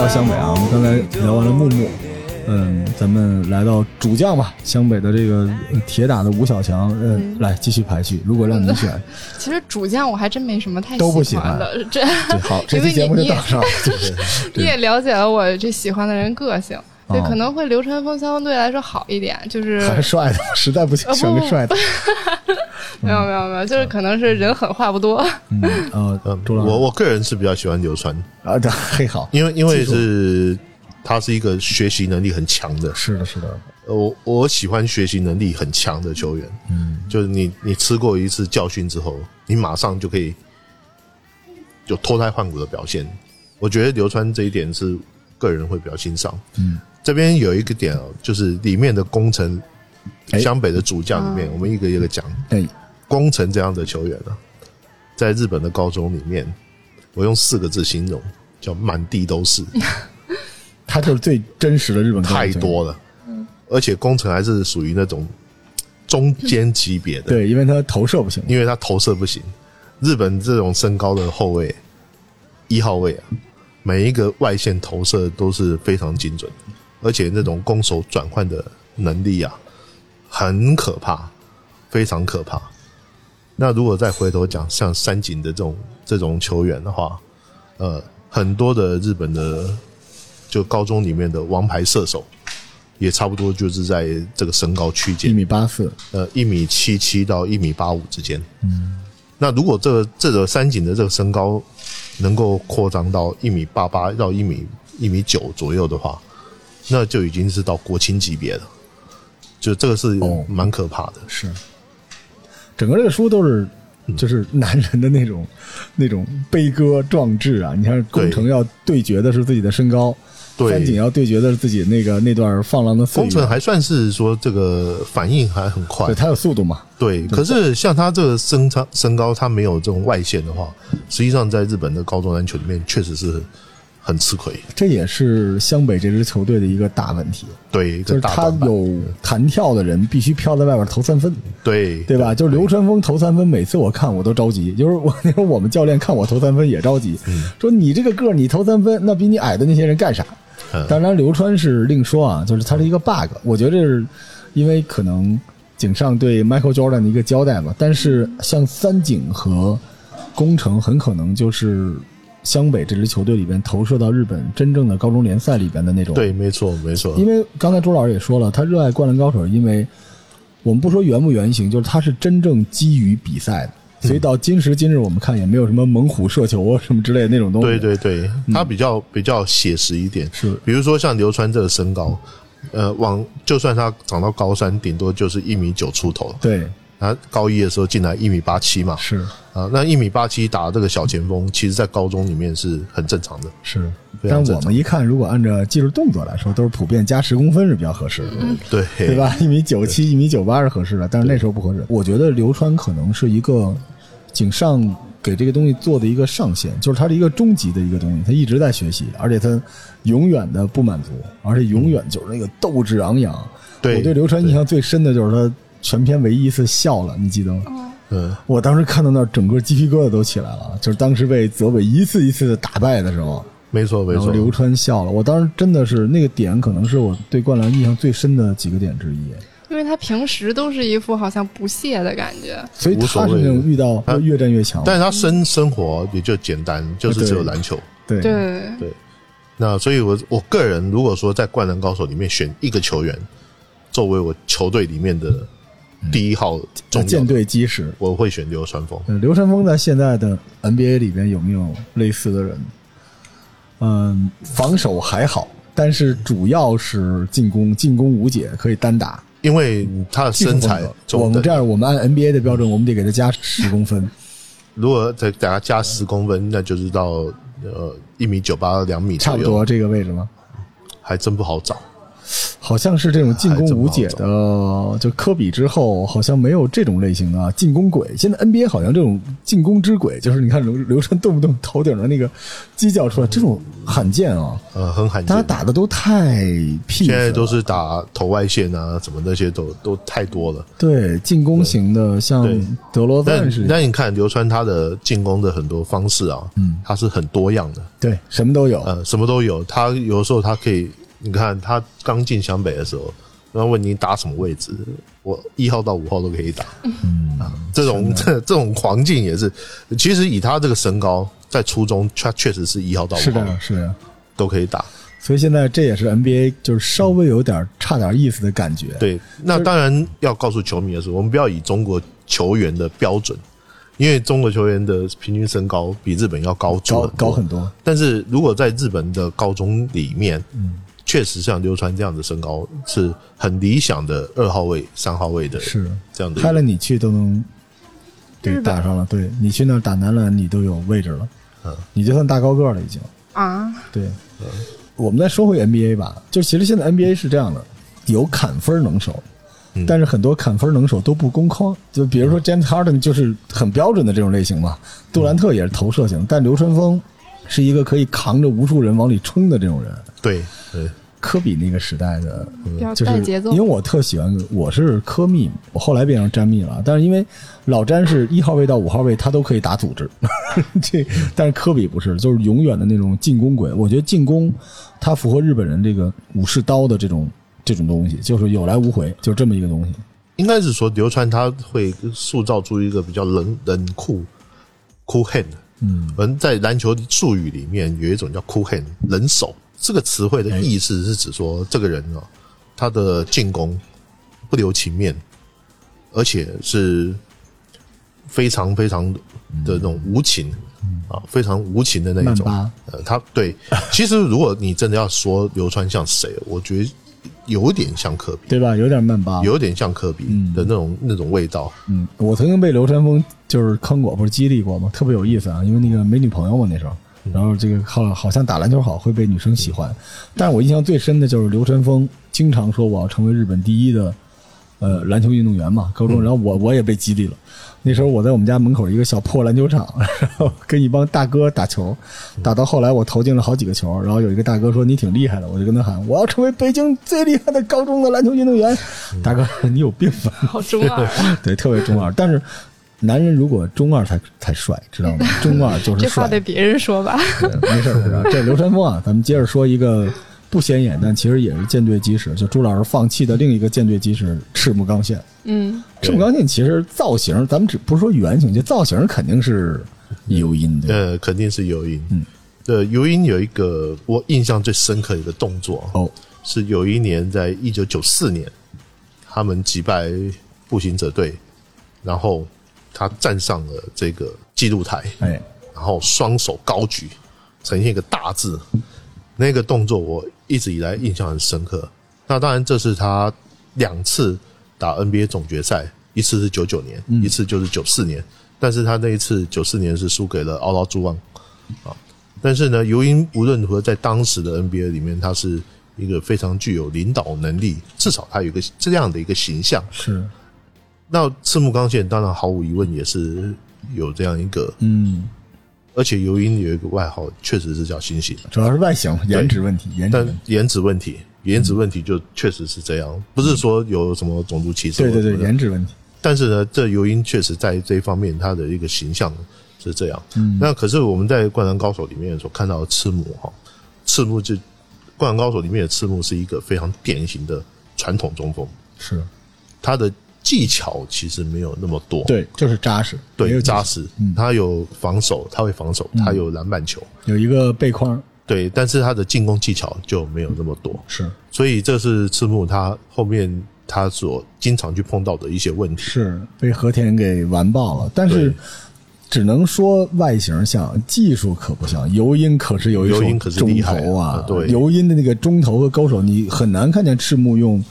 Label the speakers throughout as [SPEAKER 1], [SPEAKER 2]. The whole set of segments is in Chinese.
[SPEAKER 1] 到湘北啊，我们刚才聊完了木木，嗯，咱们来到主将吧，湘北的这个呃铁打的吴小强，嗯，来继续排序。如果让你选，
[SPEAKER 2] 其实主将我还真没什么太
[SPEAKER 1] 都不喜欢
[SPEAKER 2] 这
[SPEAKER 1] 对，好，这期节目就
[SPEAKER 2] 你
[SPEAKER 1] 到这儿。
[SPEAKER 2] 你也了解了我这喜欢的人个性，对，
[SPEAKER 1] 哦
[SPEAKER 2] 可能会流川枫相对来说好一点，就是
[SPEAKER 1] 还是帅的，实在不行
[SPEAKER 2] 呃
[SPEAKER 1] 选个
[SPEAKER 2] 不
[SPEAKER 1] 帅的。
[SPEAKER 2] 没有没有没有，就是可能是人狠话不多。
[SPEAKER 1] 嗯，呃
[SPEAKER 3] 嗯，，我我个人是比较喜欢流川，
[SPEAKER 1] 啊，对，嘿，好，
[SPEAKER 3] 因为因为是他是一个学习能力很强的，
[SPEAKER 1] 是的，是的，
[SPEAKER 3] 呃我我喜欢学习能力很强的球员，
[SPEAKER 1] 嗯，
[SPEAKER 3] 就是你你吃过一次教训之后，你马上就可以有脱胎换骨的表现。我觉得流川这一点是个人会比较欣赏。
[SPEAKER 1] 嗯，
[SPEAKER 3] 这边有一个点哦，就是里面的工程，
[SPEAKER 1] 哎
[SPEAKER 3] 湘北的主将里面，
[SPEAKER 2] 嗯。
[SPEAKER 3] 我们一个一个讲。
[SPEAKER 1] 哎，
[SPEAKER 3] 工程这样的球员呢、在日本的高中里面，我用四个字形容，叫满地都是，
[SPEAKER 1] 他就是最真实的日本
[SPEAKER 3] 太多了。而且工程还是属于那种中间级别的，
[SPEAKER 1] 对，因为他投射不行，
[SPEAKER 3] 因为他投射不行。日本这种身高的后卫，一号位啊，每一个外线投射都是非常精准，而且那种攻守转换的能力啊，很可怕，非常可怕。那如果再回头讲像山井的这种这种球员的话，呃，很多的日本的就高中里面的王牌射手，也差不多就是在这个身高区间
[SPEAKER 1] 一，米八四，
[SPEAKER 3] 呃，一米七七到一米八五之间。嗯，那如果这个这个山井的这个身高能够扩张到一米八八到一米一米九左右的话，那就已经是到国青级别了。就这个是
[SPEAKER 1] 哦。
[SPEAKER 3] 蛮可怕的。
[SPEAKER 1] 是，整个这个书都是就是男人的那种 那种悲歌壮志啊！你看，工程要对决的是自己的身高，
[SPEAKER 3] 对。
[SPEAKER 1] 三井要对决的是自己那个那段放浪的岁月，
[SPEAKER 3] 工程还算是说这个反应还很快。
[SPEAKER 1] 对，他有速度嘛，
[SPEAKER 3] 对，可是像他这个身长身高，他没有这种外线的话，实际上在日本的高中篮球里面确实是很吃亏。
[SPEAKER 1] 这也是湘北这支球队的一个大问题，
[SPEAKER 3] 对，
[SPEAKER 1] 就是他有弹跳的人必须飘在外边投三分，
[SPEAKER 3] 对
[SPEAKER 1] 对吧？就是流川枫投三分，每次我看我都着急，就是我那时候我们教练看我投三分也着急，说你这个个你投三分，那比你矮的那些人干啥？
[SPEAKER 3] 嗯。
[SPEAKER 1] 当然，流川是另说啊，就是他是一个 bug，我觉得这是因为可能井上对 Michael Jordan 的一个交代嘛。但是像三井和宫城，很可能就是湘北这支球队里边投射到日本真正的高中联赛里边的那种。
[SPEAKER 3] 对，没错，没错。
[SPEAKER 1] 因为刚才朱老师也说了，他热爱《灌篮高手》，因为我们不说原不原型，就是他是真正基于比赛的。所以到今时今日，我们看也没有什么猛虎射球啊什么之类的那种东西。
[SPEAKER 3] 对对对，他比较比较写实一点。
[SPEAKER 1] 是
[SPEAKER 3] 比如说像流川这个身高，呃，往就算他长到高三，顶多就是一米九出头。
[SPEAKER 1] 对
[SPEAKER 3] 他高一的时候进来一米八七嘛，
[SPEAKER 1] 是
[SPEAKER 3] 啊，那一米八七打这个小前锋，其实在高中里面是很正常的。
[SPEAKER 1] 是。但我们一看，如果按照技术动作来说，都是普遍加十公分是比较合适的。
[SPEAKER 3] 对，
[SPEAKER 1] 对？吧？一米九七、一米九八是合适的，但是那时候不合适。我觉得流川可能是一个井上给这个东西做的一个上限，就是他是一个终极的一个东西，他一直在学习，而且他永远的不满足，而且永远就是那个斗志昂扬。
[SPEAKER 3] 对
[SPEAKER 1] 我对流川印象最深的就是他全篇唯一一次笑了，你记得吗？
[SPEAKER 3] 嗯，
[SPEAKER 1] 我当时看到那儿，整个鸡皮疙瘩都起来了，就是当时被泽北一次一次的打败的时候。
[SPEAKER 3] 没错没错。
[SPEAKER 1] 然后流川笑了，我当时真的是那个点，可能是我对灌篮印象最深的几个点之一。
[SPEAKER 2] 因为他平时都是一副好像不屑的感觉，
[SPEAKER 1] 所以
[SPEAKER 3] 无所谓
[SPEAKER 1] 他是那种遇到
[SPEAKER 3] 他
[SPEAKER 1] 越战越强。
[SPEAKER 3] 但是他生生活也就简单，就是只有篮球。
[SPEAKER 1] 对
[SPEAKER 2] 对，
[SPEAKER 3] 那所以我，我个人如果说在灌篮高手里面选一个球员作为我球队里面的第一号重要
[SPEAKER 1] 舰，队基石。
[SPEAKER 3] 我会选流川枫。
[SPEAKER 1] 呃流川枫在现在的 NBA 里边有没有类似的人？嗯，防守还好，但是主要是进攻，进攻无解，可以单打。
[SPEAKER 3] 因为他的身材
[SPEAKER 1] 我们这，样，我们按 NBA 的标准，我们得给他加十公分。
[SPEAKER 3] 如果再给他加十公分，那就是到呃一米九八两米，
[SPEAKER 1] 差不多这个位置吗？
[SPEAKER 3] 还真不好找。
[SPEAKER 1] 好像是这种进攻无解的，就科比之后好像没有这种类型的进攻鬼。现在 NBA 好像这种进攻之鬼，就是你看刘刘川动不动头顶的那个犄角出来，这种罕见啊，
[SPEAKER 3] 呃，很罕见。
[SPEAKER 1] 大家。打的都太屁，
[SPEAKER 3] 现在都是打投外线啊，什么那些都都太多了。
[SPEAKER 1] 对进攻型的，像德罗赞
[SPEAKER 3] 但
[SPEAKER 1] 是，
[SPEAKER 3] 但你看刘川他的进攻的很多方式啊，嗯，他是很多样的，
[SPEAKER 1] 对什么都有，
[SPEAKER 3] 呃，什么都有。他有的时候他可以，你看他刚进湘北的时候，然后问你打什么位置，我一号到五号都可以打，嗯啊，这种这 这种狂进也是，其实以他这个身高，在初中他确实是一号到五号
[SPEAKER 1] 是的，是的。
[SPEAKER 3] 都可以打。
[SPEAKER 1] 所以现在这也是 NBA 就是稍微有点差点意思的感觉。
[SPEAKER 3] 对，那当然要告诉球迷的是，我们不要以中国球员的标准，因为中国球员的平均身高比日本要高出
[SPEAKER 1] 高高很多，
[SPEAKER 3] 但是如果在日本的高中里面，嗯，确实像刘川这样的身高是很理想的二号位、三号位的，
[SPEAKER 1] 是。
[SPEAKER 3] 这样的一个。
[SPEAKER 1] 开了你去都能对打上了，对你去那儿打男篮你都有位置了，
[SPEAKER 3] 嗯，
[SPEAKER 1] 你就算大高个了已经。
[SPEAKER 2] 啊，
[SPEAKER 1] 对，我们再说回 NBA 吧，就其实现在 NBA 是这样的，有砍分能手，
[SPEAKER 3] 嗯。
[SPEAKER 1] 但是很多砍分能手都不攻框，就比如说 James Harden 就是很标准的这种类型嘛，杜兰特也是投射型，但流川枫是一个可以扛着无数人往里冲的这种人。
[SPEAKER 3] 对对，
[SPEAKER 1] 科比那个时代的，就是
[SPEAKER 2] 带节奏
[SPEAKER 1] 因为我特喜欢，我是科密，我后来变成詹密了。但是因为老詹是一号位到五号位，他都可以打组织，这但是科比不是，就是永远的那种进攻鬼。我觉得进攻它符合日本人这个武士刀的这种这种东西，就是有来无回，就这么一个东西。
[SPEAKER 3] 应该是说流川他会塑造出一个比较冷冷酷 cool hand，嗯，而在篮球术语里面有一种叫 cool hand 冷手这个词汇的意思是指说这个人啊，他的进攻不留情面，而且是非常非常的那种无情啊，非常无情的那一种。呃，他对，其实如果你真的要说流川像谁，我觉得有点像科比。
[SPEAKER 1] 对吧？有点曼巴。
[SPEAKER 3] 有点像科比的那种、那种味道。
[SPEAKER 1] 嗯，我曾经被流川枫就是坑过，不是激励过吗？特别有意思啊，因为那个没女朋友嘛那时候，然后这个好好像打篮球好会被女生喜欢，但是我印象最深的就是刘晨峰经常说我要成为日本第一的呃篮球运动员嘛，高中，然后我我也被激励了。那时候我在我们家门口一个小破篮球场，然后跟一帮大哥打球，打到后来我投进了好几个球，然后有一个大哥说你挺厉害的，我就跟他喊我要成为北京最厉害的高中的篮球运动员。大哥，你有病吧？
[SPEAKER 2] 好中二啊，
[SPEAKER 1] 对，特别中二。但是男人如果中二才才帅，知道吗？中二就是帅。
[SPEAKER 2] 这话得别人说吧。
[SPEAKER 1] 对没事儿，这流川枫啊，咱们接着说一个不显眼，但其实也是舰队基石，就朱老师放弃的另一个舰队基石赤木刚宪。
[SPEAKER 2] 嗯，
[SPEAKER 1] 赤木刚宪其实造型，咱们只不是说原型，就造型肯定是尤因的。
[SPEAKER 3] 呃，肯定是尤因。
[SPEAKER 1] 嗯，
[SPEAKER 3] 对，尤因有一个我印象最深刻的一个动作，
[SPEAKER 1] 哦，
[SPEAKER 3] 是有一年在一九九四年，他们击败步行者队，然后他站上了这个记录台，
[SPEAKER 1] 哎，
[SPEAKER 3] 然后双手高举，呈现一个大字。那个动作我一直以来印象很深刻。那当然，这是他两次打 NBA 总决赛，一次是九九年，一次就是九四年。但是他那一次九四年是输给了奥拉朱旺啊。但是呢，尤因无论如何在当时的 NBA 里面，他是一个非常具有领导能力，至少他有一个这样的一个形象。
[SPEAKER 1] 是，
[SPEAKER 3] 那赤木刚宪当然毫无疑问也是有这样一个
[SPEAKER 1] 嗯，
[SPEAKER 3] 而且尤因有一个外号，确实是叫星星，
[SPEAKER 1] 主要是外形、颜值问题，颜值
[SPEAKER 3] 但。颜值问题，颜值问题就确实是这样，不是说有什么种族歧视。
[SPEAKER 1] 对对对，颜值问题。
[SPEAKER 3] 但是呢，这尤因确实在这一方面，他的一个形象是这样。嗯，那可是我们在《灌篮高手》里面所看到的赤木哈，赤木就《灌篮高手》里面的赤木是一个非常典型的传统中锋，
[SPEAKER 1] 是
[SPEAKER 3] 他的技巧其实没有那么多。
[SPEAKER 1] 对，就是扎实，没
[SPEAKER 3] 对，
[SPEAKER 1] 有
[SPEAKER 3] 扎实，他有防守，他会防守，他有篮板球，
[SPEAKER 1] 有一个背框，
[SPEAKER 3] 对，但是他的进攻技巧就没有那么多，
[SPEAKER 1] 是。
[SPEAKER 3] 所以这是赤木他后面他所经常去碰到的一些问题。
[SPEAKER 1] 是被和田给完爆了，但是只能说外形像，技术可不像。尤因可是有一手中投啊
[SPEAKER 3] 啊，对。
[SPEAKER 1] 尤因的那个中投和勾手，你很难看见赤木用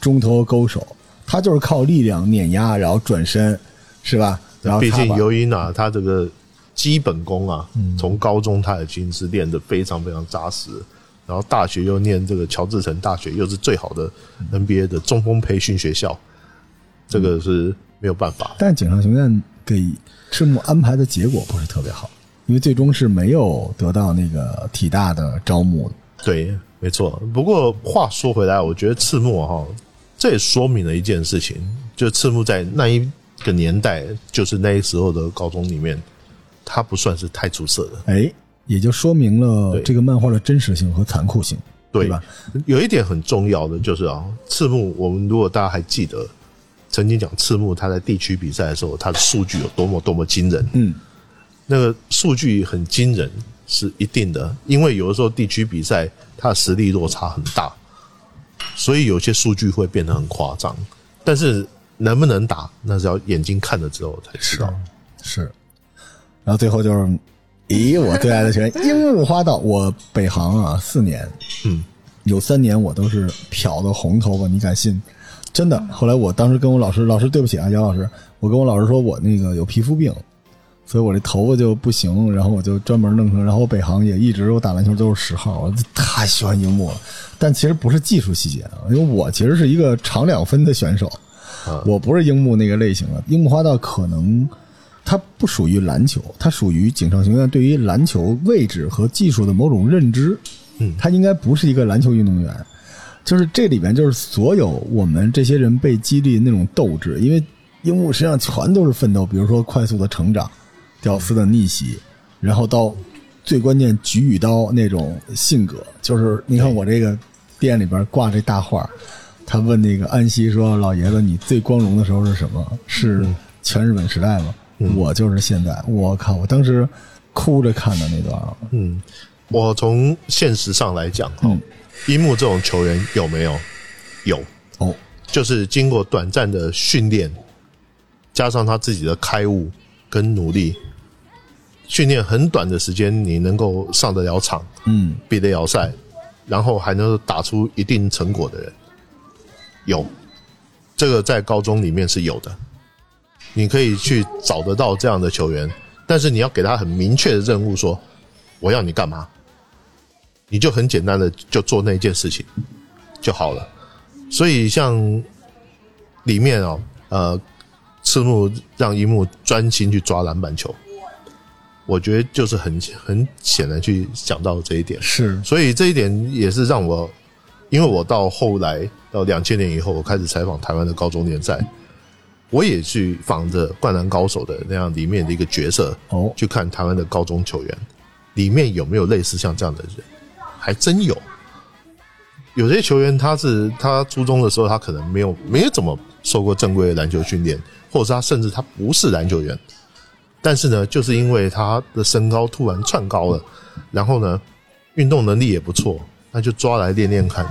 [SPEAKER 1] 中投和勾手，他就是靠力量碾压，然后转身，是吧？然后
[SPEAKER 3] 毕竟
[SPEAKER 1] 他把
[SPEAKER 3] 尤因啊，他这个基本功啊，从高中他已经是练得非常非常扎实，然后大学又念这个乔治城大学，又是最好的 NBA 的中锋培训学校，这个是没有办法。
[SPEAKER 1] 但井上雄彦给赤木安排的结果不是特别好，因为最终是没有得到那个体大的招募的。
[SPEAKER 3] 对，没错。不过话说回来，我觉得赤木哈，这也说明了一件事情，就赤木在那一个年代，就是那时候的高中里面，他不算是太出色的。
[SPEAKER 1] 哎，也就说明了这个漫画的真实性和残酷性，对吧？
[SPEAKER 3] 有一点很重要的就是啊，赤木，我们如果大家还记得，曾经讲赤木他在地区比赛的时候，他的数据有多么多么惊人。
[SPEAKER 1] 嗯，
[SPEAKER 3] 那个数据很惊人是一定的，因为有的时候地区比赛他的实力落差很大，所以有些数据会变得很夸张。但是能不能打，那是要眼睛看了之后才知道。
[SPEAKER 1] 是。然后最后就是，咦，我最爱的球员樱木花道，我北航啊四年，
[SPEAKER 3] 嗯，
[SPEAKER 1] 有三年我都是漂的红头发，你敢信？真的。后来我当时跟我老师，老师对不起啊，姚老师，我跟我老师说我那个有皮肤病，所以我这头发就不行，然后我就专门弄成，然后我北航也一直我打篮球都是十号，我太喜欢樱木了。但其实不是技术细节啊，因为我其实是一个长两分的选手，
[SPEAKER 3] 啊
[SPEAKER 1] 我不是樱木那个类型的。樱木花道可能他不属于篮球，他属于井上雄彦对于篮球位置和技术的某种认知。
[SPEAKER 3] 嗯
[SPEAKER 1] 他应该不是一个篮球运动员。就是这里边就是所有我们这些人被激励的那种斗志，因为樱木身上全都是奋斗，比如说快速的成长、屌丝的逆袭，然后到最关键举与刀那种性格，就是你看我这个店里边挂这大画，他问那个安西说：“老爷子，你最光荣的时候是什么？是全日本时代吗？”我就是现在，我靠！我当时哭着看的那段啊，
[SPEAKER 3] 嗯，我从现实上来讲，樱木这种球员有没有？有，
[SPEAKER 1] 哦，
[SPEAKER 3] 就是经过短暂的训练，加上他自己的开悟跟努力，训练很短的时间，你能够上得了场，
[SPEAKER 1] 嗯，
[SPEAKER 3] 比得了赛，然后还能够打出一定成果的人，有，这个在高中里面是有的，你可以去找得到这样的球员，但是你要给他很明确的任务说，我要你干嘛，你就很简单的就做那件事情就好了。所以像里面哦，呃，赤木让樱木专心去抓篮板球，我觉得就是很很显然去想到这一点。
[SPEAKER 1] 是，
[SPEAKER 3] 所以这一点也是让我，因为我到后来到两千年以后，我开始采访台湾的高中联赛，我也去仿着《灌篮高手》的那样里面的一个角色，
[SPEAKER 1] 哦
[SPEAKER 3] 去看台湾的高中球员里面有没有类似像这样的人，还真有。有些球员他是他初中的时候，他可能没有没有怎么受过正规的篮球训练，或者是他甚至他不是篮球员，但是呢，就是因为他的身高突然窜高了，然后呢，运动能力也不错，那就抓来练练看。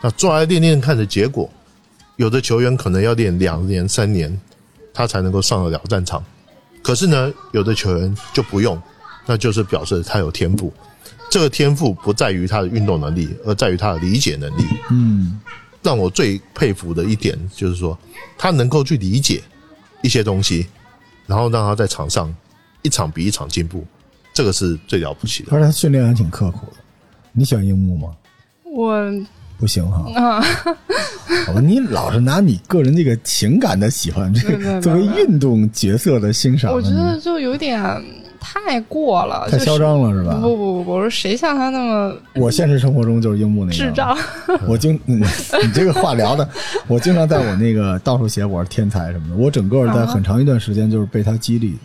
[SPEAKER 3] 那抓来练练看的结果，有的球员可能要练两年、三年，他才能够上得了战场。可是呢，有的球员就不用，那就是表示他有天赋。这个天赋不在于他的运动能力，而在于他的理解能力。
[SPEAKER 1] 嗯，
[SPEAKER 3] 让我最佩服的一点就是说，他能够去理解一些东西，然后让他在场上一场比一场进步，这个是最了不起的。
[SPEAKER 1] 而且他训练还挺刻苦的。你喜欢樱木吗？
[SPEAKER 2] 我
[SPEAKER 1] 不行哈，
[SPEAKER 2] 啊，
[SPEAKER 1] 好吧，你老是拿你个人这个情感的喜欢，这个作为运动角色的欣赏，
[SPEAKER 2] 我觉得就有点太过了，
[SPEAKER 1] 太嚣张了是吧？
[SPEAKER 2] 不不不不，我说谁像他那么
[SPEAKER 1] 我现实生活中就是樱木那个
[SPEAKER 2] 智障？
[SPEAKER 1] 我经你你这个话聊的，我经常在我那个到处写我是天才什么的。我整个在很长一段时间就是被他激励，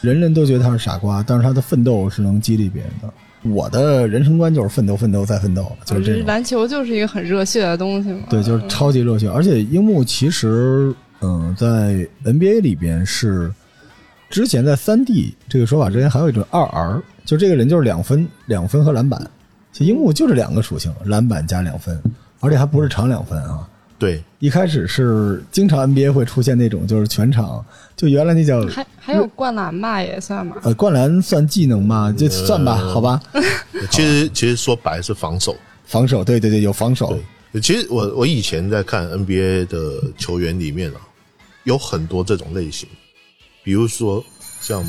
[SPEAKER 1] 人人都觉得他是傻瓜，但是他的奋斗是能激励别人的。我的人生观就是奋斗、奋斗再奋斗，就是这种。
[SPEAKER 2] 篮球就是一个很热血的东西嘛。
[SPEAKER 1] 对，就是超级热血。而且樱木其实，嗯，在 NBA 里边是之前在三 D 这个说法之前还有一种二 R，就这个人就是两分、两分和篮板。其实樱木就是两个属性，篮板加两分，而且还不是长两分啊。
[SPEAKER 3] 对，
[SPEAKER 1] 一开始是经常 NBA 会出现那种，就是全场就原来那叫
[SPEAKER 2] 还还有灌篮吧，也算吧。
[SPEAKER 1] 呃灌篮算技能吗？就算吧，好吧。
[SPEAKER 3] 其实其实说白是防守。
[SPEAKER 1] 防守，对对对，有防守，
[SPEAKER 3] 对，其实我我以前在看 NBA 的球员里面啊，有很多这种类型，比如说像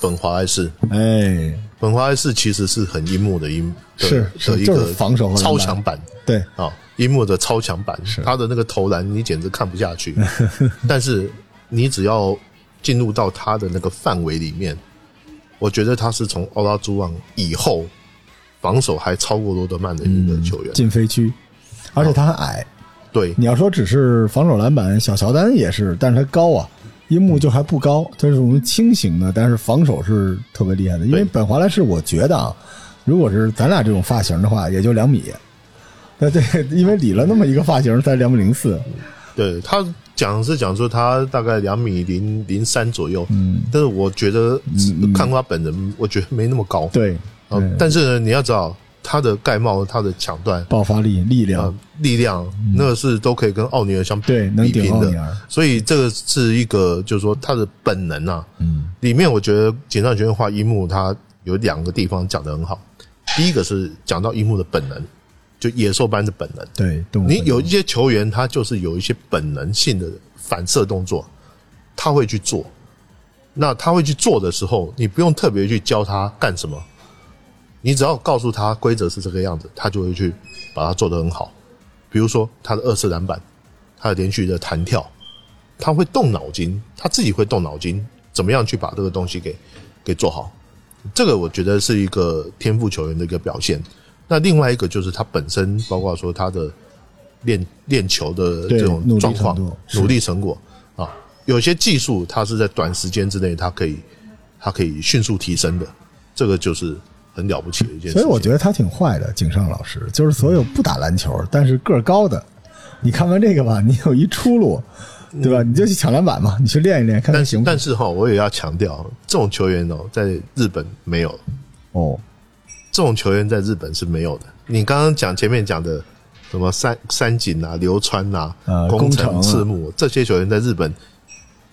[SPEAKER 3] 本华莱士，
[SPEAKER 1] 哎，
[SPEAKER 3] 本华莱士其实是很樱木的樱的
[SPEAKER 1] 是
[SPEAKER 3] 的一个
[SPEAKER 1] 防守
[SPEAKER 3] 超强版。
[SPEAKER 1] 对，
[SPEAKER 3] 啊，樱木的超强版，他的那个投篮你简直看不下去。但是你只要进入到他的那个范围里面，我觉得他是从奥拉朱旺以后防守还超过罗德曼的一个球员。
[SPEAKER 1] 禁飞区，而且他还矮。
[SPEAKER 3] 对，
[SPEAKER 1] 你要说只是防守篮板，小乔丹也是，但是他高啊。樱木就还不高，他是属于轻型的，但是防守是特别厉害的。因为本华莱士，我觉得啊，如果是咱俩这种发型的话，也就两米。对对，因为理了那么一个发型才两米零四，
[SPEAKER 3] 对他讲是讲说他大概两米零零三左右，嗯，但是我觉得看过他本人，我觉得没那么高。
[SPEAKER 1] 对，
[SPEAKER 3] 啊
[SPEAKER 1] 对，
[SPEAKER 3] 但是，你要知道他的盖帽、他的抢断、
[SPEAKER 1] 爆发力、力量
[SPEAKER 3] 啊，力量，那个是都可以跟奥尼尔相比
[SPEAKER 1] 对能顶
[SPEAKER 3] 比拼的。所以这个是一个，就是说他的本能啊。
[SPEAKER 1] 嗯，
[SPEAKER 3] 里面我觉得锦上学院画樱木，他有两个地方讲的很好。第一个是讲到樱木的本能，就野兽般的本能。
[SPEAKER 1] 对，
[SPEAKER 3] 你有一些球员，他就是有一些本能性的反射动作，他会去做。那他会去做的时候，你不用特别去教他干什么，你只要告诉他规则是这个样子，他就会去把它做得很好。比如说他的二次篮板，他的连续的弹跳，他会动脑筋，他自己会动脑筋，怎么样去把这个东西给给做好。这个我觉得是一个天赋球员的一个表现。那另外一个就是他本身，包括说他的练练球的这种状况、努力成果啊，有些技术他是在短时间之内，他可以他可以迅速提升的，这个就是很了不起的一件事。
[SPEAKER 1] 所以我觉得他挺坏的，井上老师，就是所有不打篮球但是个儿高的，你看完这个吧，你有一出路，对吧？你就去抢篮板嘛，你去练一练，看看
[SPEAKER 3] 但
[SPEAKER 1] 行不行。
[SPEAKER 3] 但是哈，我也要强调，这种球员哦，在日本没有，
[SPEAKER 1] 哦，
[SPEAKER 3] 这种球员在日本是没有的。你刚刚讲前面讲的什么三三井啊、流川啊、
[SPEAKER 1] 呃
[SPEAKER 3] 宫
[SPEAKER 1] 宫城啊
[SPEAKER 3] 城赤木这些球员，在日本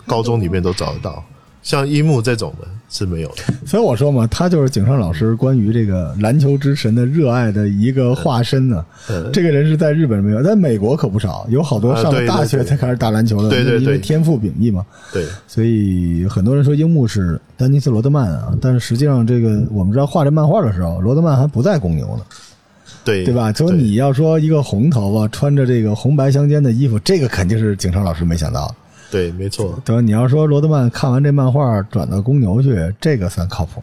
[SPEAKER 3] 高中里面都找得到。像樱木这种的是没有的。
[SPEAKER 1] 所以我说嘛，他就是井上老师关于这个篮球之神的热爱的一个化身呢。
[SPEAKER 3] 嗯，
[SPEAKER 1] 这个人是在日本没有，在美国可不少，有好多上大学才开始打篮球的，
[SPEAKER 3] 对对对
[SPEAKER 1] 因为天赋秉异嘛。
[SPEAKER 3] 对，
[SPEAKER 1] 所以很多人说樱木是丹尼斯·罗德曼啊，但是实际上这个我们知道画这漫画的时候，罗德曼还不在公牛呢，
[SPEAKER 3] 对，
[SPEAKER 1] 对吧？所以你要说一个红头发穿着这个红白相间的衣服，这个肯定是井上老师没想到的。
[SPEAKER 3] 对，没错，
[SPEAKER 1] 对？你要说罗德曼看完这漫画转到公牛去，这个算靠谱，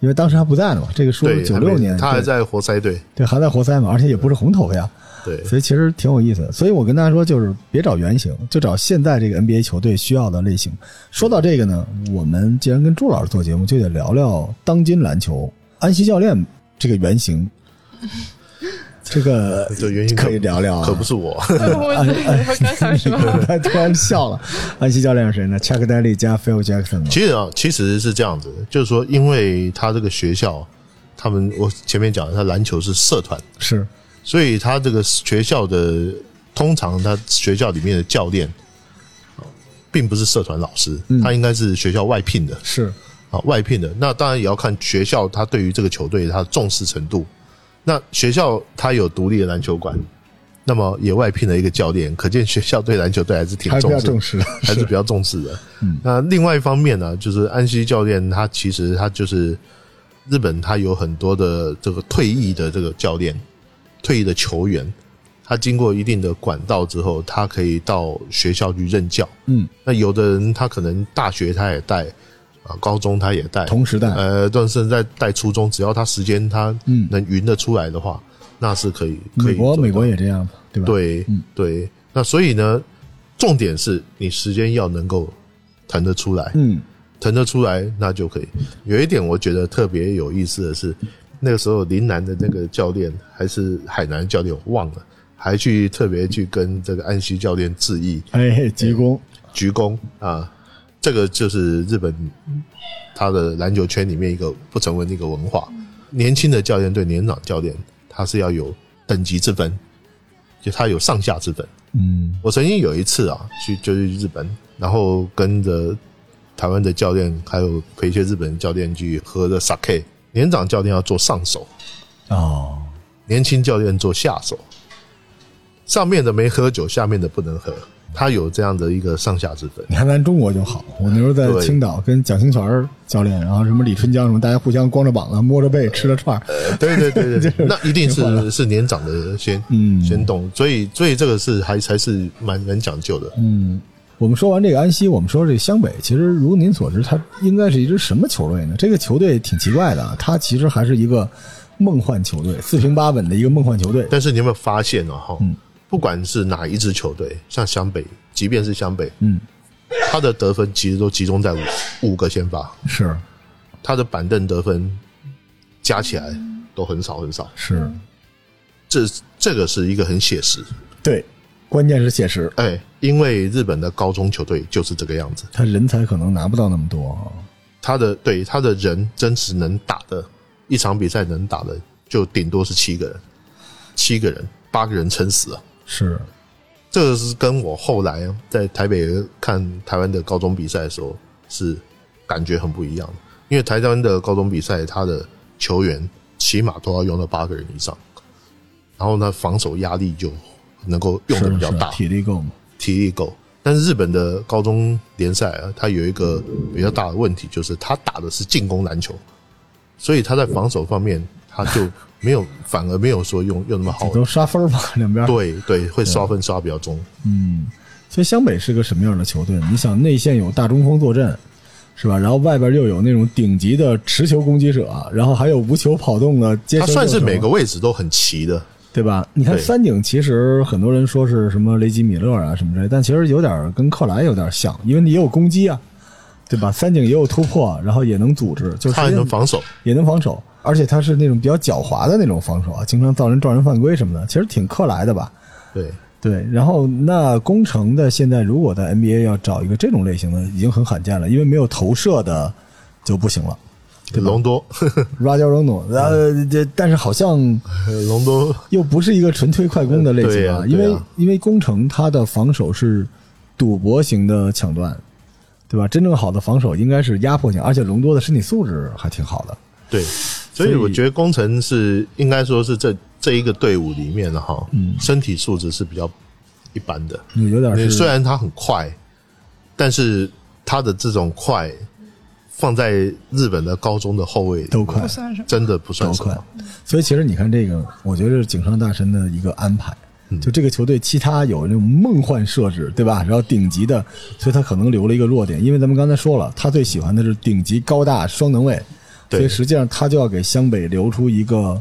[SPEAKER 1] 因为当时还不在呢嘛。这个说
[SPEAKER 3] 对，还没
[SPEAKER 1] 九六年，
[SPEAKER 3] 他还在活塞队。
[SPEAKER 1] 对还在活塞嘛，而且也不是红头发呀，
[SPEAKER 3] 对，
[SPEAKER 1] 所以其实挺有意思的。所以我跟大家说，就是别找原型，就找现在这个 NBA 球队需要的类型。说到这个呢，我们既然跟朱老师做节目，就得聊聊当今篮球安西教练这个原型。这个
[SPEAKER 3] 这原因
[SPEAKER 1] 可以聊聊啊，
[SPEAKER 3] 可不是我。
[SPEAKER 2] 我我刚想说，
[SPEAKER 1] 他 突然笑了。安西教练是谁呢？Chuck Daly 加 Phil Jackson 嘛。
[SPEAKER 3] 其实啊，其实是这样子，就是说，因为他这个学校，他们我前面讲的，他篮球是社团，
[SPEAKER 1] 是
[SPEAKER 3] 所以他这个学校的通常他学校里面的教练，啊并不是社团老师，他应该是学校外聘的
[SPEAKER 1] 是，
[SPEAKER 3] 啊，外聘的。那当然也要看学校他对于这个球队他的重视程度。那学校它有独立的篮球馆，那么也外聘了一个教练，可见学校对篮球队还是挺
[SPEAKER 1] 还是比较
[SPEAKER 3] 重视
[SPEAKER 1] 重视的，
[SPEAKER 3] 还是比较重视的。那另外一方面呢，就是安西教练他其实他就是日本，他有很多的这个退役的这个教练、退役的球员，他经过一定的管道之后，他可以到学校去任教。
[SPEAKER 1] 嗯，
[SPEAKER 3] 那有的人他可能大学他也带啊，高中他也带，
[SPEAKER 1] 同时带
[SPEAKER 3] 呃，但是在带初中，只要他时间他
[SPEAKER 1] 嗯
[SPEAKER 3] 能匀得出来的话，那是可以可以
[SPEAKER 1] 美国美国也这样，对吧？，
[SPEAKER 3] 对，对。那所以呢，重点是你时间要能够腾得出来，
[SPEAKER 1] 嗯，
[SPEAKER 3] 腾得出来，那就可以。有一点我觉得特别有意思的是，那个时候林南的那个教练还是海南教练，我忘了，还去特别去跟这个安西教练致意，
[SPEAKER 1] 哎，鞠躬，
[SPEAKER 3] 鞠躬啊。这个就是日本他的篮球圈里面一个不成文的一个文化。年轻的教练对年长教练，他是要有等级之分，就他有上下之分。
[SPEAKER 1] 嗯，
[SPEAKER 3] 我曾经有一次啊，去就是日本，然后跟着台湾的教练，还有陪一些日本教练去喝的 sake。年长教练要做上手，
[SPEAKER 1] 哦，
[SPEAKER 3] 年轻教练做下手。上面的没喝酒，下面的不能喝。他有这样的一个上下之分。
[SPEAKER 1] 你看咱中国就好，我那时候在青岛跟蒋清泉教练，然后什么李春江什么，大家互相光着膀子摸着背吃着串儿，
[SPEAKER 3] 对对对对对，那一定是是年长的先
[SPEAKER 1] 嗯
[SPEAKER 3] 先动，所以所以这个是还还是蛮蛮讲究的。
[SPEAKER 1] 嗯，我们说完这个安西，我们说这个湘北，其实如您所知，它应该是一支什么球队呢？这个球队挺奇怪的啊，它其实还是一个梦幻球队，四平八稳的一个梦幻球队。
[SPEAKER 3] 但是你有没有发现呢？哈
[SPEAKER 1] 嗯，
[SPEAKER 3] 不管是哪一支球队，像湘北，即便是湘北，
[SPEAKER 1] 嗯，
[SPEAKER 3] 他的得分其实都集中在五五个先发，
[SPEAKER 1] 是。
[SPEAKER 3] 他的板凳得分加起来都很少很少。
[SPEAKER 1] 是，
[SPEAKER 3] 这这个是一个很写实，
[SPEAKER 1] 对，关键是写实，
[SPEAKER 3] 哎，因为日本的高中球队就是这个样子，
[SPEAKER 1] 他人才可能拿不到那么多。啊。
[SPEAKER 3] 他的对他的人真实能打的，一场比赛能打的就顶多是七个人，七个人八个人撑死啊。
[SPEAKER 1] 是，
[SPEAKER 3] 这个是跟我后来在台北看台湾的高中比赛的时候是感觉很不一样的，因为台湾的高中比赛，他的球员起码都要用到八个人以上，然后呢，防守压力就能够用的比较大，
[SPEAKER 1] 体力够吗？
[SPEAKER 3] 体力够。但是日本的高中联赛啊，它有一个比较大的问题，就是他打的是进攻篮球，所以他在防守方面他就没有，反而没有说用用那么好。
[SPEAKER 1] 都刷分嘛，两边。
[SPEAKER 3] 对对，会刷分刷比较重。
[SPEAKER 1] 嗯，所以湘北是个什么样的球队？你想内线有大中锋坐镇，是吧？然后外边又有那种顶级的持球攻击者，然后还有无球跑动的接球
[SPEAKER 3] 他，算是每个位置都很齐的。
[SPEAKER 1] 对吧？你看三井，其实很多人说是什么雷吉米勒啊什么之类，但其实有点跟克莱有点像，因为你也有攻击啊，对吧？三井也有突破，然后也能组织，就是
[SPEAKER 3] 他也能防守，
[SPEAKER 1] 也能防守，而且他是那种比较狡猾的那种防守啊，经常造人撞人犯规什么的，其实挺克莱的吧？
[SPEAKER 3] 对，
[SPEAKER 1] 对，然后那工程的现在如果在 NBA 要找一个这种类型的，已经很罕见了，因为没有投射的就不行了。
[SPEAKER 3] 隆多
[SPEAKER 1] ，Raja Rondo，呃，这但是好像
[SPEAKER 3] 隆多
[SPEAKER 1] 又不是一个纯推快攻的类型
[SPEAKER 3] 对呀
[SPEAKER 1] 因为因为工程他的防守是赌博型的抢断，对吧？真正好的防守应该是压迫型，而且隆多的身体素质还挺好的。
[SPEAKER 3] 对，所以我觉得工程是应该说是这这一个队伍里面的哈，
[SPEAKER 1] 嗯
[SPEAKER 3] 身体素质是比较一般的。
[SPEAKER 1] 有有点是
[SPEAKER 3] 虽然他很快，但是他的这种快放在日本的高中的后卫
[SPEAKER 1] 都快。
[SPEAKER 3] 真的不算
[SPEAKER 1] 都快
[SPEAKER 3] 什么。。
[SPEAKER 1] 所以其实你看这个，我觉得是井上大神的一个安排。
[SPEAKER 3] 嗯
[SPEAKER 1] 就这个球队，其他有那种梦幻设置，对吧？然后顶级的，所以他可能留了一个弱点，因为咱们刚才说了，他最喜欢的是顶级高大双能卫，
[SPEAKER 3] 对
[SPEAKER 1] 所以实际上他就要给湘北留出一个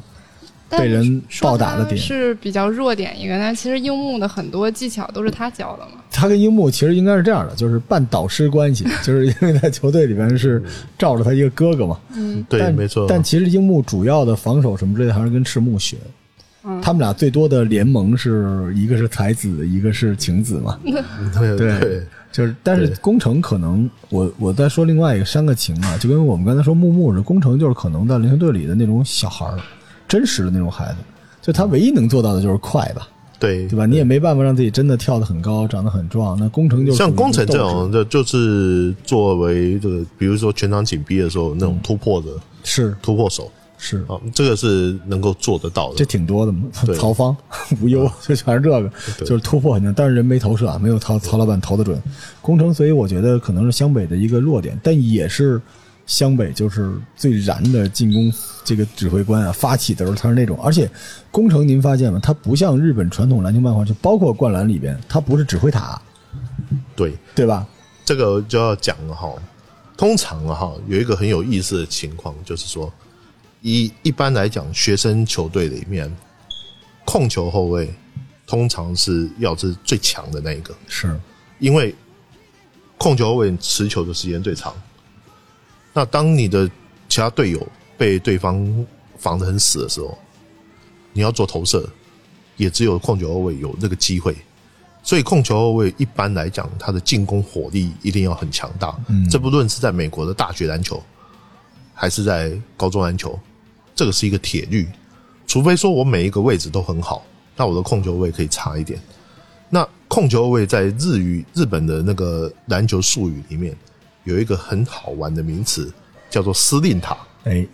[SPEAKER 1] 被人暴打的点。
[SPEAKER 2] 是比较弱点一个，但其实樱木的很多技巧都是他教的嘛。
[SPEAKER 1] 他跟樱木其实应该是这样的，就是半导师关系，就是因为在球队里边是罩着他一个哥哥嘛。
[SPEAKER 2] 嗯，
[SPEAKER 3] 对，
[SPEAKER 1] 但
[SPEAKER 3] 没错。
[SPEAKER 1] 但其实樱木主要的防守什么之类的还是跟赤木学。
[SPEAKER 2] 嗯
[SPEAKER 1] 他们俩最多的联盟是一个是才子，一个是晴子嘛。
[SPEAKER 3] 对
[SPEAKER 1] 对
[SPEAKER 3] 对
[SPEAKER 1] 就是，但是
[SPEAKER 3] 对。
[SPEAKER 1] 工程可能，我我再说另外一个三个情啊，就跟我们刚才说木木的工程，就是可能在篮球队里的那种小孩儿，真实的那种孩子，就他唯一能做到的就是快吧，
[SPEAKER 3] 对
[SPEAKER 1] 对吧？你也没办法让自己真的跳得很高，长得很壮。那工程就
[SPEAKER 3] 像工程这种的，就是作为这个，比如说全场紧逼的时候那种突破的
[SPEAKER 1] 是。
[SPEAKER 3] 突破手
[SPEAKER 1] 是，
[SPEAKER 3] 啊，这个是能够做得到的这。
[SPEAKER 1] 挺多的嘛。曹芳、无忧 就全是这个，就是突破很强，但是人没投射啊，没有曹曹老板投的准。工程，所以我觉得可能是湘北的一个弱点，但也是湘北就是最燃的进攻这个指挥官啊，发起的时候他是那种，而且工程您发现吗？他不像日本传统篮球漫画，就包括灌篮里边，他不是指挥塔，
[SPEAKER 3] 对，
[SPEAKER 1] 对吧？
[SPEAKER 3] 这个就要讲了哈。通常啊哈，有一个很有意思的情况，就是说，一一般来讲，学生球队里面，控球后卫通常是要是最强的那一个，
[SPEAKER 1] 是
[SPEAKER 3] 因为控球后卫持球的时间最长。那当你的其他队友被对方防得很死的时候，你要做投射，也只有控球后卫有那个机会。所以控球后卫一般来讲，他的进攻火力一定要很强大。
[SPEAKER 1] 嗯
[SPEAKER 3] 这不论是在美国的大学篮球，还是在高中篮球，这个是一个铁律。除非说我每一个位置都很好，那我的控球位可以差一点。那控球位在日语日本的那个篮球术语里面有一个很好玩的名词，叫做司令塔。
[SPEAKER 1] 哎，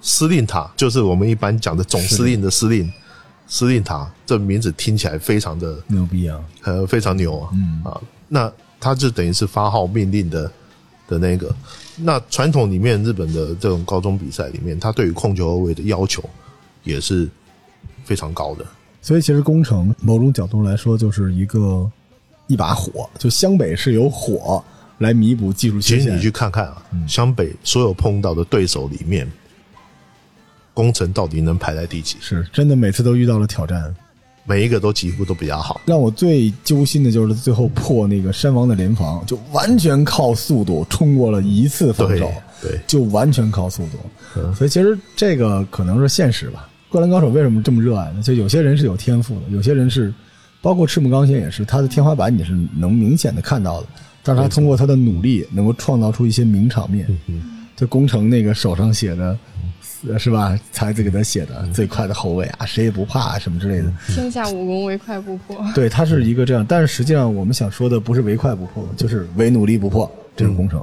[SPEAKER 3] 司令塔就是我们一般讲的总司令的司令，司令塔这名字听起来非常的
[SPEAKER 1] 牛逼啊！
[SPEAKER 3] 呃非常牛啊，嗯啊，那他就等于是发号命令的的那个。那传统里面日本的这种高中比赛里面，他对于控球后卫的要求也是非常高的。
[SPEAKER 1] 所以其实工程某种角度来说，就是一个一把火，就湘北是有火来弥补技术缺陷。
[SPEAKER 3] 其实你去看看啊，湘北所有碰到的对手里面，工程到底能排在第几？
[SPEAKER 1] 是真的每次都遇到了挑战，
[SPEAKER 3] 每一个都几乎都比较好。
[SPEAKER 1] 让我最揪心的就是最后破那个山王的联防，就完全靠速度冲过了一次防守，
[SPEAKER 3] 对，
[SPEAKER 1] 就完全靠速度。所以其实这个可能是现实吧。灌篮高手为什么这么热爱呢？就有些人是有天赋的，有些人是，包括赤木刚宪也是，他的天花板你是能明显的看到的，但是他通过他的努力，能够创造出一些名场面。就工程那个手上写的，是吧？才子给他写的最快的后卫啊，谁也不怕什么之类的。
[SPEAKER 2] 天下武功唯快不破。
[SPEAKER 1] 对他是一个这样，但是实际上我们想说的不是唯快不破，就是唯努力不破这种工程。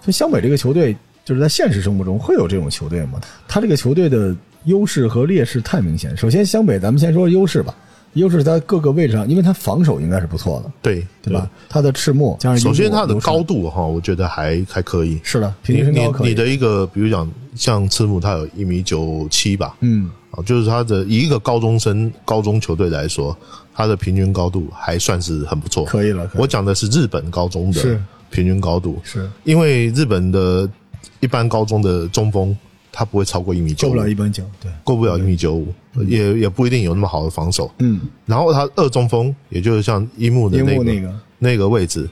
[SPEAKER 1] 所以湘北这个球队就是在现实生活中会有这种球队吗？他这个球队的。优势和劣势太明显。首先，湘北，咱们先说优势吧。优势在各个位置上，因为他防守应该是不错的，
[SPEAKER 3] 对
[SPEAKER 1] 对吧？他的赤木加上
[SPEAKER 3] 首先他的高度哈，我觉得还还可以。
[SPEAKER 1] 是的，平均身高可
[SPEAKER 3] 以。你的一个，比如讲像赤木，他有一米九七吧，
[SPEAKER 1] 嗯，
[SPEAKER 3] 啊，就是他的以一个高中生高中球队来说，他的平均高度还算是很不错，
[SPEAKER 1] 可以了。
[SPEAKER 3] 我讲的是日本高中的平均高度，
[SPEAKER 1] 是
[SPEAKER 3] 因为日本的一般高中的中锋。他不会超过一米九，
[SPEAKER 1] 过不了一米九，对，
[SPEAKER 3] 过不了一米九五，也也不一定有那么好的防守。
[SPEAKER 1] 嗯，
[SPEAKER 3] 然后他二中锋，也就是像樱木的那个那个位置，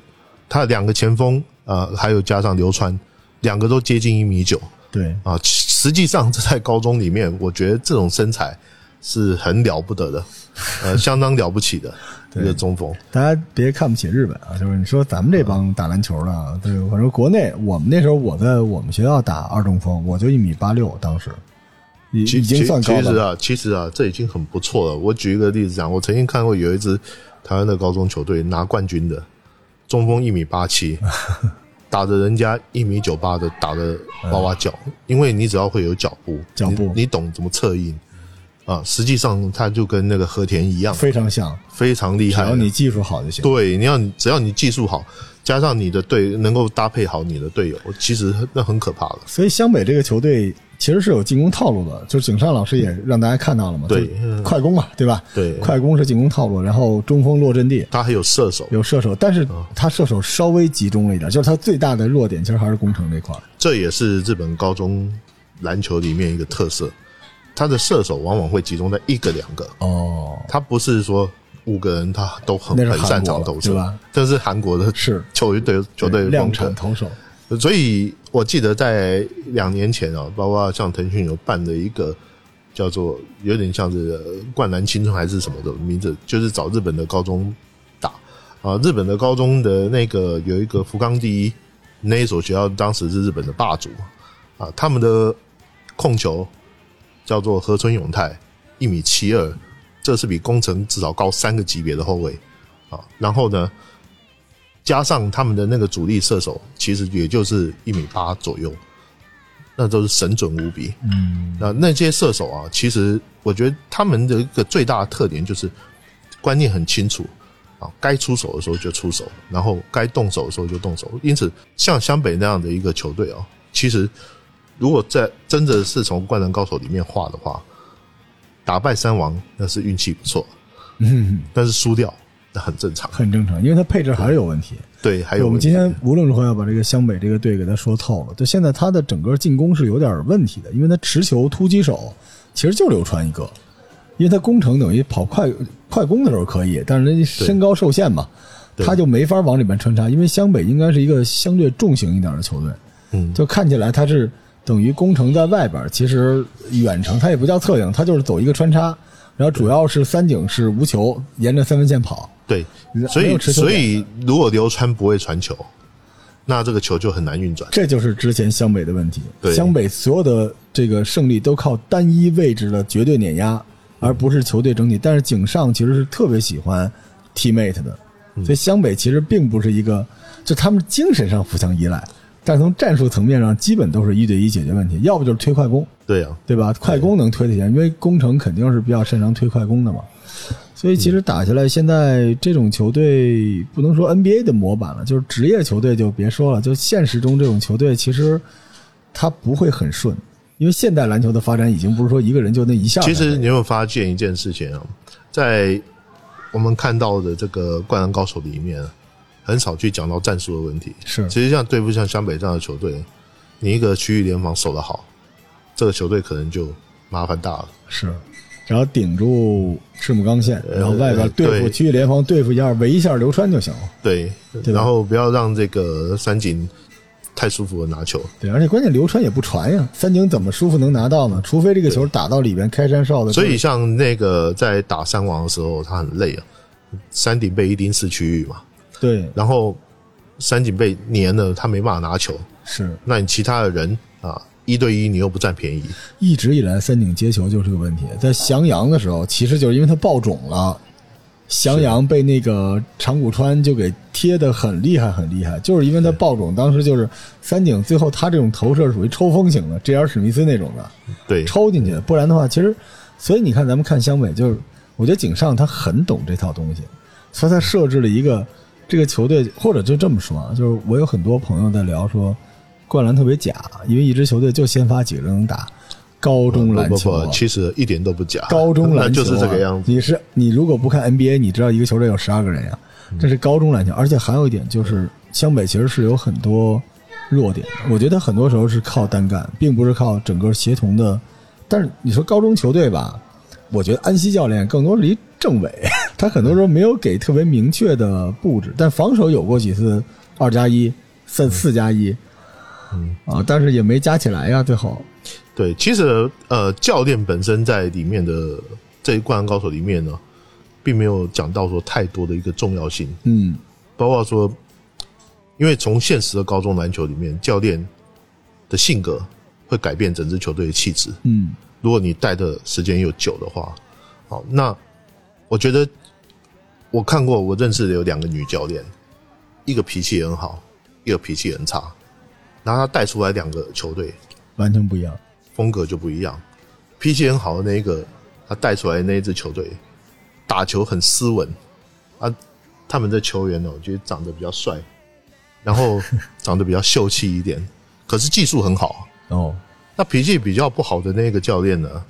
[SPEAKER 3] 他两个前锋，呃，还有加上流川，两个都接近一米九。
[SPEAKER 1] 对
[SPEAKER 3] 啊，实际上这在高中里面，我觉得这种身材是很了不得的，呃，相当了不起的。一个中锋，
[SPEAKER 1] 大家别看不起日本啊！就是你说咱们这帮打篮球的，对，反正国内我们那时候我在我们学校打二中锋，我就一米八六，当时已已经算高
[SPEAKER 3] 了。其实啊，其实啊，这已经很不错了。我举一个例子讲，我曾经看过有一支台湾的高中球队拿冠军的中锋一米八七，打着人家一米九八的打的哇哇叫，因为你只要会有脚步，
[SPEAKER 1] 脚步
[SPEAKER 3] 你懂怎么策应。啊，实际上他就跟那个和田一样，
[SPEAKER 1] 非常像，
[SPEAKER 3] 非常厉害。
[SPEAKER 1] 只要你技术好就行。
[SPEAKER 3] 对，你要只要你技术好，加上你的队能够搭配好你的队友，其实那很可怕的。
[SPEAKER 1] 所以湘北这个球队其实是有进攻套路的，就是井上老师也让大家看到了嘛。
[SPEAKER 3] 对，
[SPEAKER 1] 快攻嘛，对吧？
[SPEAKER 3] 对，
[SPEAKER 1] 快攻是进攻套路，然后中锋落阵地，
[SPEAKER 3] 他还有射手，
[SPEAKER 1] 有射手，但是他射手稍微集中了一点，就是他最大的弱点其实还是攻城这块。
[SPEAKER 3] 这也是日本高中篮球里面一个特色。他的射手往往会集中在一个两个
[SPEAKER 1] 哦，
[SPEAKER 3] 他不是说五个人他都很很擅长投射，这是韩国的
[SPEAKER 1] 是
[SPEAKER 3] 球队球队
[SPEAKER 1] 量产投手。
[SPEAKER 3] 所以我记得在两年前啊，包括像腾讯有办的一个叫做有点像是灌篮青春还是什么的名字，就是找日本的高中打啊，日本的高中的那个有一个福冈第一那一所学校，当时是日本的霸主啊，他们的控球。叫做河村永泰，一米七二，这是比工程至少高三个级别的后卫啊。然后呢，加上他们的那个主力射手，其实也就是一米八左右，那都是神准无比。
[SPEAKER 1] 嗯，
[SPEAKER 3] 那那些射手啊，其实我觉得他们的一个最大的特点就是观念很清楚啊，该出手的时候就出手，然后该动手的时候就动手。因此，像湘北那样的一个球队啊，其实。如果在真的是从灌篮高手里面画的话，打败三王那是运气不错，
[SPEAKER 1] 嗯，
[SPEAKER 3] 但是输掉那很正常，
[SPEAKER 1] 很正常，因为他配置还是有问题。
[SPEAKER 3] 对，还有
[SPEAKER 1] 我们今天无论如何要把这个湘北这个队给他说透了。就现在他的整个进攻是有点问题的，因为他持球突击手其实就流川一个，因为他攻城等于跑快快攻的时候可以，但是人家身高受限嘛，他就没法往里面穿插。因为湘北应该是一个相对重型一点的球队，
[SPEAKER 3] 嗯，
[SPEAKER 1] 就看起来他是。等于攻城在外边，其实远程它也不叫侧影，它就是走一个穿插，然后主要是三井是无球，沿着三分线跑。
[SPEAKER 3] 对，所以所以如果流川不会传球，那这个球就很难运转。
[SPEAKER 1] 这就是之前湘北的问题。
[SPEAKER 3] 对，
[SPEAKER 1] 湘北所有的这个胜利都靠单一位置的绝对碾压，而不是球队整体。但是井上其实是特别喜欢 teammate 的，所以湘北其实并不是一个，就他们精神上互相依赖。但从战术层面上，基本都是一对一解决问题，要不就是推快攻，
[SPEAKER 3] 对啊，
[SPEAKER 1] 对吧？快攻能推得起来，因为工程肯定是比较擅长推快攻的嘛。所以其实打下来，现在这种球队不能说 NBA 的模板了，就是职业球队就别说了，就现实中这种球队，其实它不会很顺，因为现代篮球的发展已经不是说一个人就那一下。
[SPEAKER 3] 其实你有没有发现一件事情啊？在我们看到的这个《灌篮高手》里面，很少去讲到战术的问题。
[SPEAKER 1] 是，
[SPEAKER 3] 其实像对付像湘北这样的球队，你一个区域联防守得好，这个球队可能就麻烦大了。
[SPEAKER 1] 是。然后顶住赤木刚宪，然后外边对付区域联防，对付一下围一下流川就行了。
[SPEAKER 3] 对，
[SPEAKER 1] 对
[SPEAKER 3] 然后不要让这个三井太舒服的拿球。
[SPEAKER 1] 对，而且关键流川也不传呀，三井怎么舒服能拿到呢？除非这个球打到里边开山哨的。
[SPEAKER 3] 所以像那个在打三王的时候，他很累啊。山顶被一定四区域嘛，
[SPEAKER 1] 对
[SPEAKER 3] 然后三井被粘了，他没办法拿球。
[SPEAKER 1] 是
[SPEAKER 3] 那你其他的人啊，一对一你又不占便宜，
[SPEAKER 1] 一直以来三井接球就是个问题。在翔阳的时候，其实就是因为他爆种了，翔阳被那个长谷川就给贴的很厉害很厉害，就是因为他爆种，当时就是三井最后他这种投射属于抽风型的，J.R. 史密斯那种的。
[SPEAKER 3] 对，
[SPEAKER 1] 抽进去的，不然的话，其实，所以你看，咱们看湘北，就是我觉得井上他很懂这套东西，所以他设置了一个这个球队，或者就这么说啊，就是我有很多朋友在聊说，灌篮特别假，因为一支球队就先发几个人能打高中篮球、
[SPEAKER 3] 其实一点都不假，
[SPEAKER 1] 高中篮球、啊、
[SPEAKER 3] 就是这个样子。
[SPEAKER 1] 你是你如果不看 NBA，你知道一个球队有十二个人呀、这是高中篮球，而且还有一点就是湘北其实是有很多弱点的，我觉得很多时候是靠单干，并不是靠整个协同的。但是你说高中球队吧，我觉得安西教练更多是一政委，他很多时候没有给特别明确的布置，但防守有过几次二加一、三四加一，
[SPEAKER 3] 嗯。
[SPEAKER 1] 啊，但是也没加起来呀，最后。
[SPEAKER 3] 对，其实呃，教练本身在里面的这一灌篮高手里面呢，并没有讲到说太多的一个重要性，
[SPEAKER 1] 嗯，
[SPEAKER 3] 包括说，因为从现实的高中篮球里面，教练的性格会改变整支球队的气质。
[SPEAKER 1] 嗯，
[SPEAKER 3] 如果你带的时间又久的话，好，那我觉得我看过，我认识的有两个女教练，一个脾气很好，一个脾气很差，然后她带出来两个球队，
[SPEAKER 1] 完全不一样。
[SPEAKER 3] 风格就不一样。脾气很好的那一个，她带出来的那一支球队，打球很斯文啊。他们的球员呢，我觉得长得比较帅，然后长得比较秀气一点，可是技术很好。
[SPEAKER 1] 哦，
[SPEAKER 3] 那脾气比较不好的那个教练呢，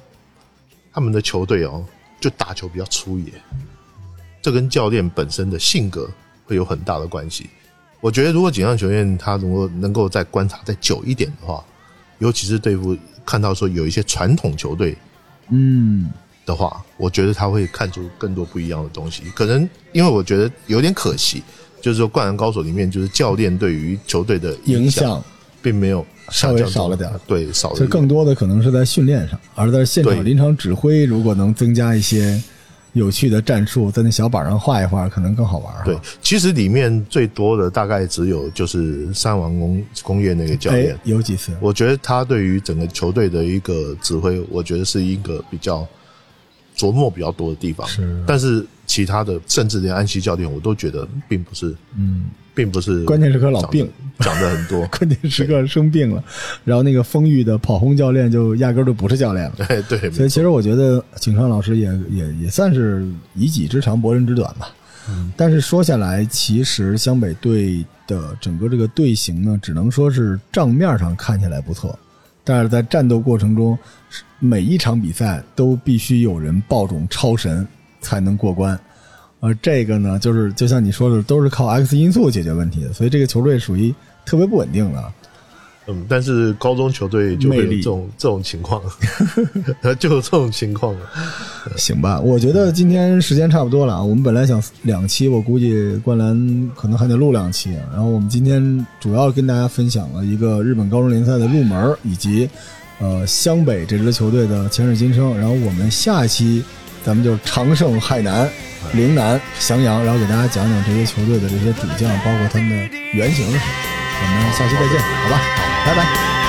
[SPEAKER 3] 他们的球队哦，就打球比较粗野。这跟教练本身的性格会有很大的关系。我觉得，如果锦上球员他如果能够再观察再久一点的话，尤其是对付看到说有一些传统球队
[SPEAKER 1] 嗯，
[SPEAKER 3] 的话，我觉得他会看出更多不一样的东西。可能因为我觉得有点可惜，就是说《灌篮高手》里面就是教练对于球队的
[SPEAKER 1] 影
[SPEAKER 3] 响
[SPEAKER 1] 响
[SPEAKER 3] 并没有
[SPEAKER 1] 稍微少了点
[SPEAKER 3] 对，少了一点。
[SPEAKER 1] 这更多的可能是在训练上，而在现场临场指挥，如果能增加一些有趣的战术，在那小板上画一画，可能更好玩。
[SPEAKER 3] 对，，其实里面最多的大概只有就是三王工工业那个教
[SPEAKER 1] 哎
[SPEAKER 3] 练，，
[SPEAKER 1] 有几次，
[SPEAKER 3] 我觉得他对于整个球队的一个指挥，我觉得是一个比较琢磨比较多的地方。
[SPEAKER 1] 是
[SPEAKER 3] 但是其他的，甚至连安西教练，我都觉得并不是，
[SPEAKER 1] 嗯，
[SPEAKER 3] 并不是
[SPEAKER 1] 关键时刻老病，
[SPEAKER 3] 讲的很多。
[SPEAKER 1] 关键时刻生病了，然后那个丰裕的跑轰教练就压根儿就不是教练了。
[SPEAKER 3] 哎，对，
[SPEAKER 1] 所以其实我觉得景川老师也也也算是以己之长博人之短吧。嗯但是说下来，其实湘北队的整个这个队形呢，只能说是账面上看起来不错，但是在战斗过程中，每一场比赛都必须有人爆种超神才能过关。而这个呢，就是就像你说的，都是靠 X 因素解决问题的，所以这个球队属于特别不稳定的。
[SPEAKER 3] 嗯，但是高中球队就会有这种这种情况，就有这种情况。
[SPEAKER 1] 行吧，我觉得今天时间差不多了啊。我们本来想两期，我估计灌篮可能还得录两期。啊然后我们今天主要跟大家分享了一个日本高中联赛的入门，以及呃湘北这支球队的前世今生。然后我们下一期咱们就长胜海南、陵南、襄阳，然后给大家讲讲这些球队的这些主将，包括他们的原型是什么。我们下期再见，好吧，拜拜。